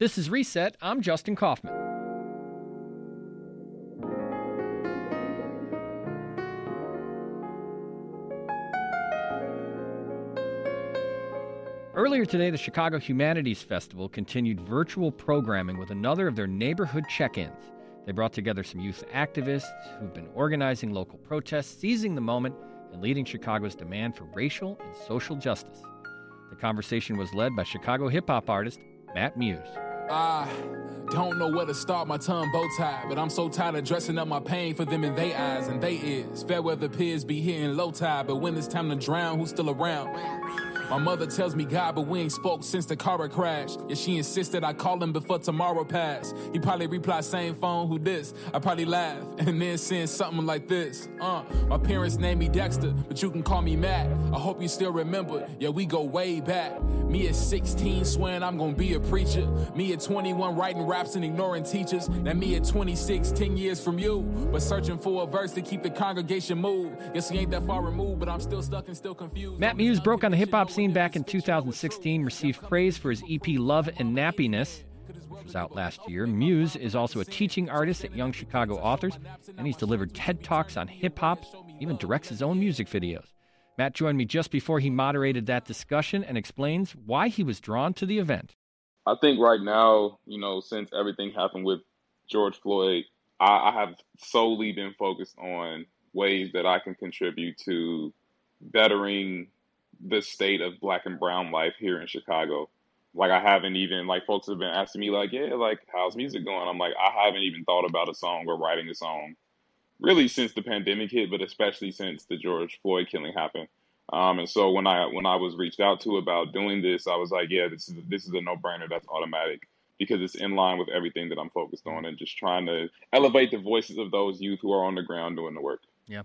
This is Reset. I'm Justin Kaufmann. Earlier today, the Chicago Humanities Festival continued virtual programming with another of their neighborhood check ins. They brought together some youth activists who've been organizing local protests, seizing the moment, and leading Chicago's demand for racial and social justice. The conversation was led by Chicago hip hop artist Matt Muse. I don't know where to start my tongue bow tie, but I'm so tired of dressing up my pain for them in they eyes and they is. Fair weather peers be hitting low tide, but when it's time to drown, who's still around? My mother tells me God, but we ain't spoke since the car crash. Yeah, she insisted I call him before tomorrow pass. He probably reply same phone, who this? I probably laugh and then send something like this. Uh, my parents named me Dexter, but you can call me Matt. I hope you still remember. Yeah, we go way back. Me at 16 swearing I'm gonna be a preacher. Me at 21 writing raps and ignoring teachers. Now me at 26, 10 years from you, but searching for a verse to keep the congregation moved. Guess he ain't that far removed, but I'm still stuck and still confused. Matt Muse broke on the hip hop scene back in 2016, received praise for his EP Love and Nappiness, which was out last year. Muse is also a teaching artist at Young Chicago Authors, and he's delivered TED Talks on hip hop, even directs his own music videos. Matt joined me just before he moderated that discussion and explains why he was drawn to the event. I think right now, you know, since everything happened with George Floyd, I, I have solely been focused on ways that I can contribute to bettering the state of black and brown life here in Chicago. Like I haven't even like folks have been asking me like, yeah, like how's music going? I'm like, I haven't even thought about a song or writing a song really since the pandemic hit, but especially since the George Floyd killing happened. Um, and so when I when I was reached out to about doing this, I was like, yeah, this is this is a no brainer. That's automatic because it's in line with everything that I'm focused on and just trying to elevate the voices of those youth who are on the ground doing the work. Yeah.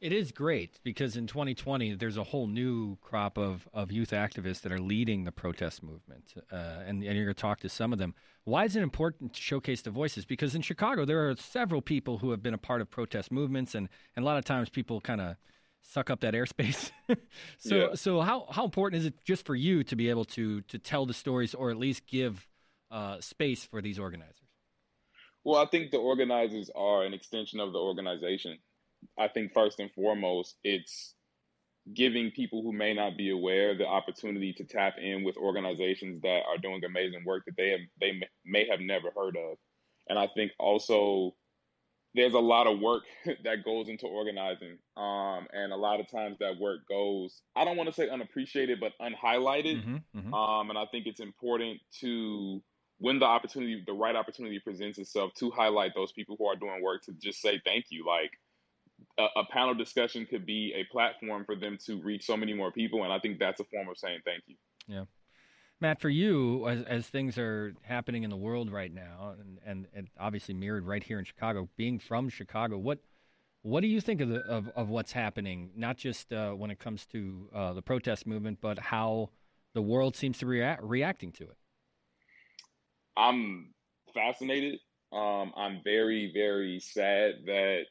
It is great because in 2020, there's a whole new crop of, of youth activists that are leading the protest movement. Uh, and, and you're going to talk to some of them. Why is it important to showcase the voices? Because in Chicago, there are several people who have been a part of protest movements, and, and a lot of times people kind of suck up that airspace. so, yeah. so how, how important is it just for you to be able to, to tell the stories or at least give uh, space for these organizers? Well, I think the organizers are an extension of the organization. I think first and foremost, it's giving people who may not be aware the opportunity to tap in with organizations that are doing amazing work that they have they may have never heard of. And I think also there's a lot of work that goes into organizing. Um, and a lot of times that work goes, I don't want to say unappreciated, but unhighlighted. Mm-hmm, mm-hmm. Um, and I think it's important to, when the opportunity, the right opportunity presents itself, to highlight those people who are doing work to just say thank you. Like, a, a, panel discussion could be a platform for them to reach so many more people, and I think that's a form of saying thank you. Yeah. Matt, for you, as, as things are happening in the world right now, and, and, and obviously mirrored right here in Chicago, being from Chicago, what what do you think of the, of, of what's happening? Not just uh, when it comes to uh, the protest movement, but how the world seems to be rea- reacting to it. I'm fascinated. Um, I'm very, very sad that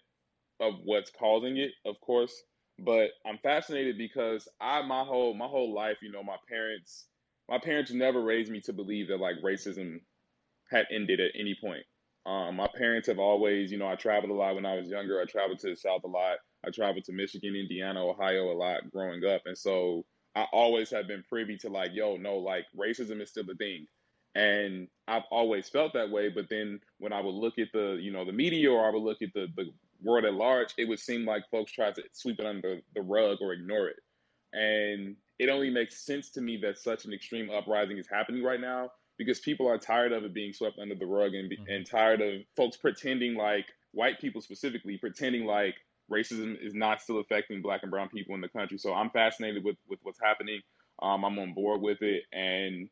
of what's causing it, of course. But I'm fascinated because I my whole my whole life, you know, my parents my parents never raised me to believe that like racism had ended at any point. Um, my parents have always, you know, I traveled a lot when I was younger. I traveled to the South a lot. I traveled to Michigan, Indiana, Ohio a lot growing up. And so I always have been privy to like, yo, no, like racism is still a thing. And I've always felt that way. But then when I would look at the, you know, the media or I would look at the, the world at large, it would seem like folks try to sweep it under the rug or ignore it. And it only makes sense to me that such an extreme uprising is happening right now because people are tired of it being swept under the rug and, mm-hmm. and tired of folks pretending like white people specifically pretending like racism is not still affecting black and brown people in the country. So I'm fascinated with, with what's happening. Um, I'm on board with it. And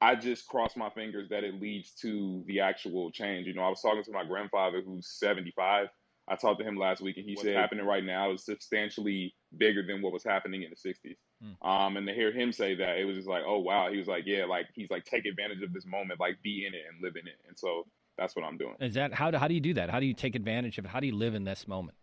I just cross my fingers that it leads to the actual change. You know, I was talking to my grandfather who's 75. I talked to him last week and he what's said happening right now is substantially bigger than what was happening in the 60s. Hmm. Um, and to hear him say that, it was just like, oh, wow. He was like, yeah, like, he's like, take advantage of this moment, like, be in it and live in it. And so that's what I'm doing. Is that how do, how do you do that? How do you take advantage of it? How do you live in this moment?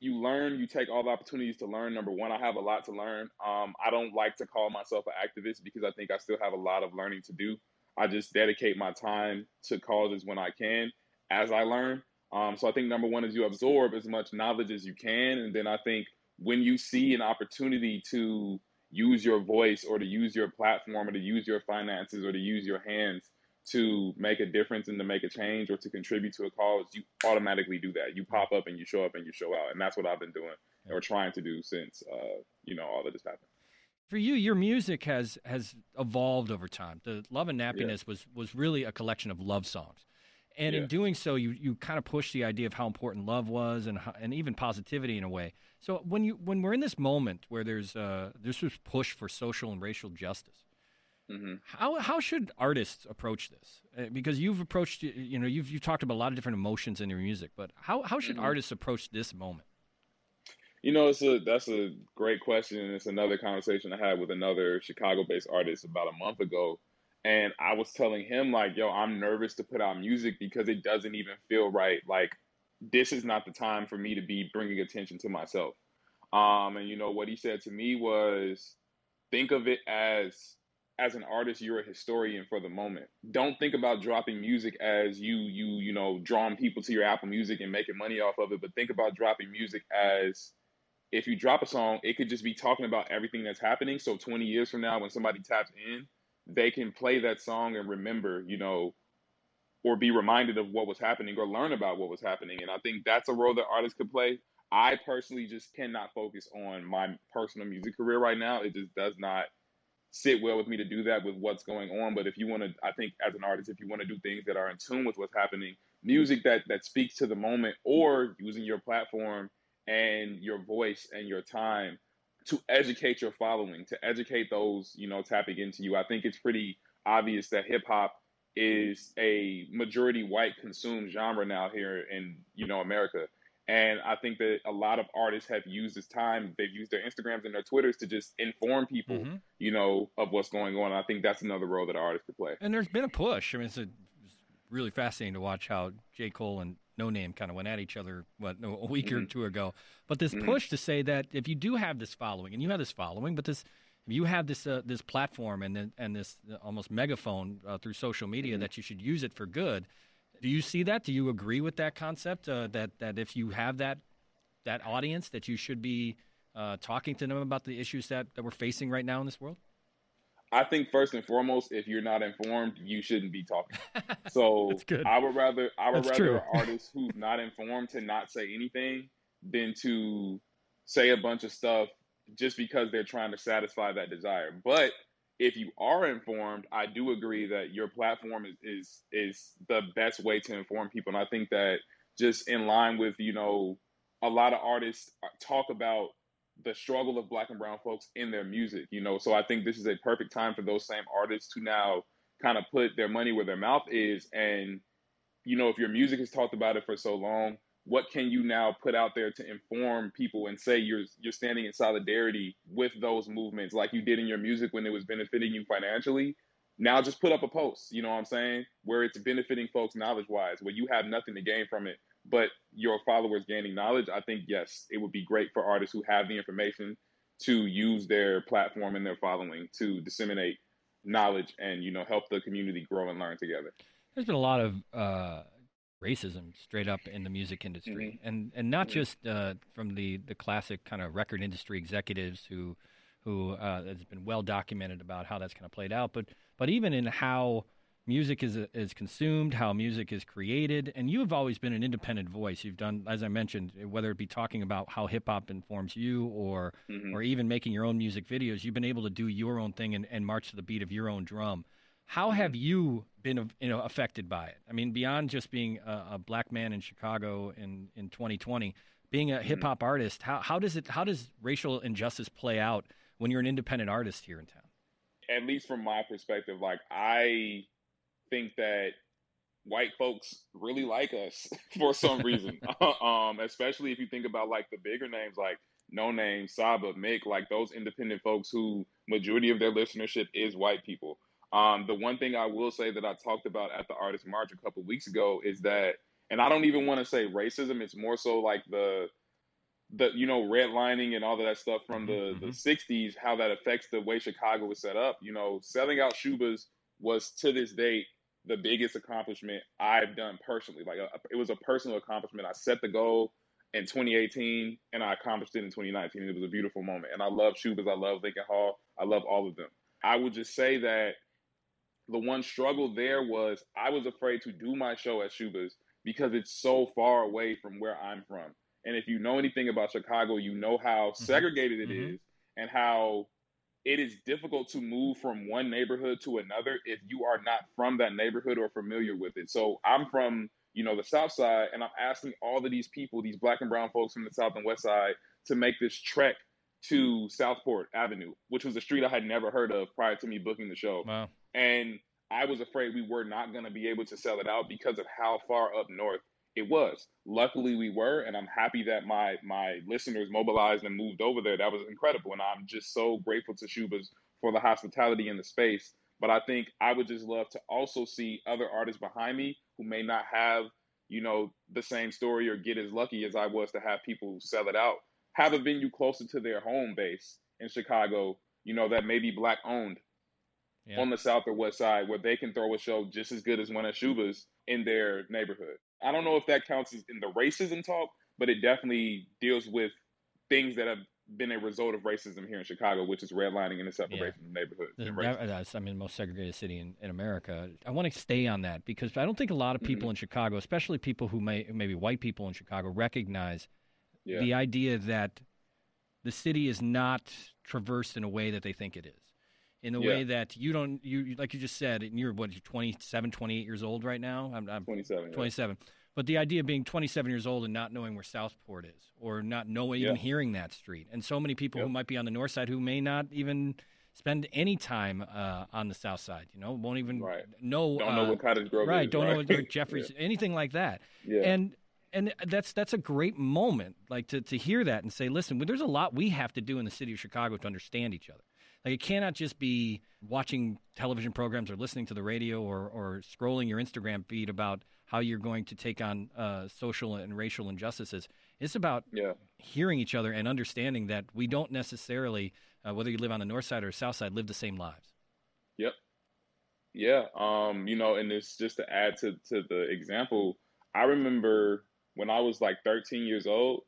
You learn, you take all the opportunities to learn. Number one, I have a lot to learn. Um, I don't like to call myself an activist because I think I still have a lot of learning to do. I just dedicate my time to causes when I can as I learn. Um, so I think number one is you absorb as much knowledge as you can. And then I think when you see an opportunity to use your voice or to use your platform or to use your finances or to use your hands to make a difference and to make a change or to contribute to a cause, you automatically do that. You pop up and you show up and you show out, and that's what I've been doing or trying to do since uh, you know all of this happened. For you, your music has has evolved over time. The Love and Nappiness yeah. was was really a collection of love songs, and yeah. in doing so, you you kind of push the idea of how important love was and how, and even positivity in a way. So when you when we're in this moment where there's uh, there's this push for social and racial justice, Mm-hmm. How how should artists approach this? Uh, because you've approached you know you've you've talked about a lot of different emotions in your music, but how how should mm-hmm. artists approach this moment? You know, it's a that's a great question, and it's another conversation I had with another Chicago-based artist about a month ago, and I was telling him like, "Yo, I'm nervous to put out music because it doesn't even feel right. Like, this is not the time for me to be bringing attention to myself." Um, and you know what he said to me was, "Think of it as." as an artist you're a historian for the moment don't think about dropping music as you you you know drawing people to your apple music and making money off of it but think about dropping music as if you drop a song it could just be talking about everything that's happening so 20 years from now when somebody taps in they can play that song and remember you know or be reminded of what was happening or learn about what was happening. And i think that's a role that artists could play. I personally just cannot focus on my personal music career right now. It just does not sit well with me to do that with what's going on. But if you want to, I think as an artist, if you want to do things that are in tune with what's happening, music that that speaks to the moment, or using your platform and your voice and your time to educate your following, to educate those you know tapping into you. I think it's pretty obvious that hip hop is a majority white consumed genre now here in you know America. And I think that a lot of artists have used this time, they've used their Instagrams and their Twitters to just inform people, mm-hmm. you know, of what's going on. I think that's another role that artists could play. And there's been a push. I mean, it's, a, it's really fascinating to watch how J. Cole and Noname kind of went at each other, what, a week mm-hmm. or two ago. But this mm-hmm. push to say that if you do have this following, and you have this following, but this if you have this uh, this platform and and this almost megaphone uh, through social media mm-hmm. that you should use it for good do you see that? Do you agree with that concept uh, that that if you have that that audience, that you should be uh, talking to them about the issues that, that we're facing right now in this world? I think first and foremost, if you're not informed, you shouldn't be talking. So I would rather I would That's rather artists who's not informed to not say anything than to say a bunch of stuff just because they're trying to satisfy that desire. But if you are informed, I do agree that your platform is, is is the best way to inform people. And I think that just in line with, you know, a lot of artists talk about the struggle of black and brown folks in their music, you know. So I think this is a perfect time for those same artists to now kind of put their money where their mouth is. And, you know, if your music has talked about it for so long, what can you now put out there to inform people and say you're you're standing in solidarity with those movements like you did in your music when it was benefiting you financially now just put up a post you know what i'm saying where it's benefiting folks knowledge wise where you have nothing to gain from it but your followers gaining knowledge i think yes it would be great for artists who have the information to use their platform and their following to disseminate knowledge and you know help the community grow and learn together there's been a lot of uh racism straight up in the music industry, mm-hmm. and and not mm-hmm. just uh, from the the classic kind of record industry executives who who uh, has been well documented about how that's kind of played out, but but even in how music is is consumed, how music is created, and you have always been an independent voice. You've done, as I mentioned, whether it be talking about how hip hop informs you, or mm-hmm. or even making your own music videos. You've been able to do your own thing and, and march to the beat of your own drum. How mm-hmm. have you been you know affected by it? I mean, beyond just being a, a black man in Chicago in in 2020, being a mm-hmm. hip hop artist, how how does it how does racial injustice play out when you're an independent artist here in town? At least from my perspective, like I think that white folks really like us for some reason. um, especially if you think about like the bigger names like Noname, Saba, Mick, like those independent folks who majority of their listenership is white people. Um, the one thing I will say that I talked about at the Artist March a couple weeks ago is that, and I don't even want to say racism. It's more so like the the you know redlining and all of that stuff from the mm-hmm. the 60s how that affects the way chicago was set up you know selling out schubas was to this date the biggest accomplishment I've done personally. Like a, uh, it was a personal accomplishment. I set the goal in 2018 and I accomplished it in 2019. And it was a beautiful moment. And I love Schubas. I love Lincoln Hall. I love all of them. I would just say that the one struggle there was I was afraid to do my show at Schubas because it's so far away from where I'm from. And if you know anything about Chicago, you know how mm-hmm. segregated it mm-hmm. is and how it is difficult to move from one neighborhood to another if you are not from that neighborhood or familiar with it. So I'm from, you know, the South Side, and I'm asking all of these people, these black and brown folks from the South and West Side, to make this trek to Southport Avenue, which was a street I had never heard of prior to me booking the show. Wow. And I was afraid we were not going to be able to sell it out because of how far up north it was. Luckily, we were, and I'm happy that my my listeners mobilized and moved over there. That was incredible, and I'm just so grateful to Schubas for the hospitality in the space. But I think I would just love to also see other artists behind me who may not have, you know, the same story or get as lucky as I was to have people sell it out. Have a venue closer to their home base in Chicago, you know, that may be black owned yeah. on the south or west side where they can throw a show just as good as one at Schuba's in their neighborhood. I don't know if that counts as in the racism talk, but it definitely deals with things that have been a result of racism here in Chicago, which is redlining and the separation yeah. of neighborhoods. That's, I mean, the most segregated city in, in America. I want to stay on that because I don't think a lot of people mm-hmm. in Chicago, especially people who may maybe white people in Chicago, recognize yeah. the idea that the city is not traversed in a way that they think it is in the yeah. way that you don't you like you just said and you're what you're 27 28 years old right now i'm, I'm 27 27 yeah. but the idea of being 27 years old and not knowing where southport is or not knowing yeah. even hearing that street and so many people who might be on the north side who may not even spend any time uh, on the south side you know won't even right. know don't uh, know what cottage grove right is, don't right? know what jeffries anything like that yeah. and and that's that's a great moment like to, to hear that and say listen there's a lot we have to do in the city of chicago to understand each other like it cannot just be watching television programs or listening to the radio or, or scrolling your Instagram feed about how you're going to take on uh, social and racial injustices. It's about yeah. hearing each other and understanding that we don't necessarily, uh, whether you live on the north side or south side, live the same lives. Yep. Yeah. Um, you know, and it's just to add to, to the example, I remember when I was like 13 years old,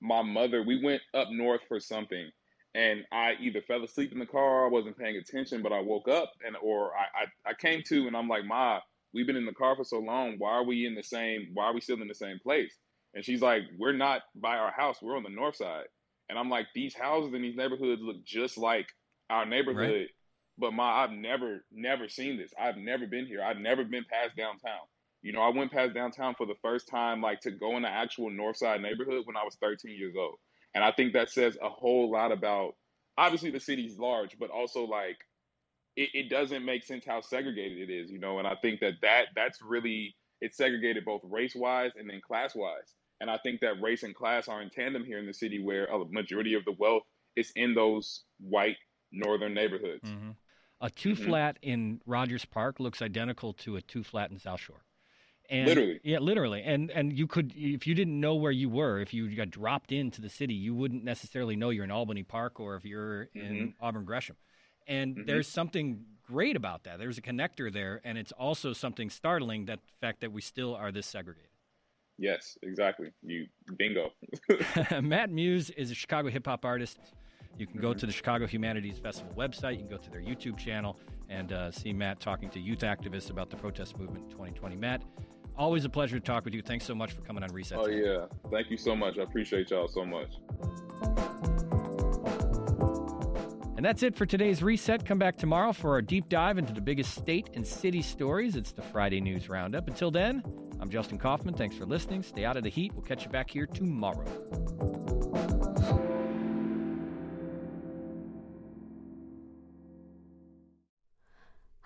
my mother, we went up north for something and I either fell asleep in the car, I wasn't paying attention, but I woke up and or I, I, I came to and I'm like, Ma, we've been in the car for so long. Why are we in the same why are we still in the same place? And she's like, We're not by our house, we're on the north side. And I'm like, these houses in these neighborhoods look just like our neighborhood. Right. But ma, I've never, never seen this. I've never been here. I've never been past downtown. You know, I went past downtown for the first time, like to go in the actual north side neighborhood when I was 13 years old. And I think that says a whole lot about obviously the city's large, but also like it, it doesn't make sense how segregated it is, you know. And I think that, that that's really it's segregated both race wise and then class wise. And I think that race and class are in tandem here in the city where a majority of the wealth is in those white northern neighborhoods. Mm-hmm. A two mm-hmm. flat in Rogers Park looks identical to a two flat in South Shore. And, literally. Yeah, literally. And and you could if you didn't know where you were, if you got dropped into the city, you wouldn't necessarily know you're in Albany Park or if you're in mm-hmm. Auburn Gresham. And mm-hmm. there's something great about that. There's a connector there, and it's also something startling that the fact that we still are this segregated. Yes, exactly. You bingo. Matt Muse is a Chicago hip hop artist. You can go to the Chicago Humanities Festival website. You can go to their YouTube channel and uh, see Matt talking to youth activists about the protest movement in 2020. Matt, always a pleasure to talk with you. Thanks so much for coming on Reset. Oh, today. yeah. Thank you so much. I appreciate y'all so much. And that's it for today's reset. Come back tomorrow for our deep dive into the biggest state and city stories. It's the Friday News Roundup. Until then, I'm Justin Kaufmann. Thanks for listening. Stay out of the heat. We'll catch you back here tomorrow.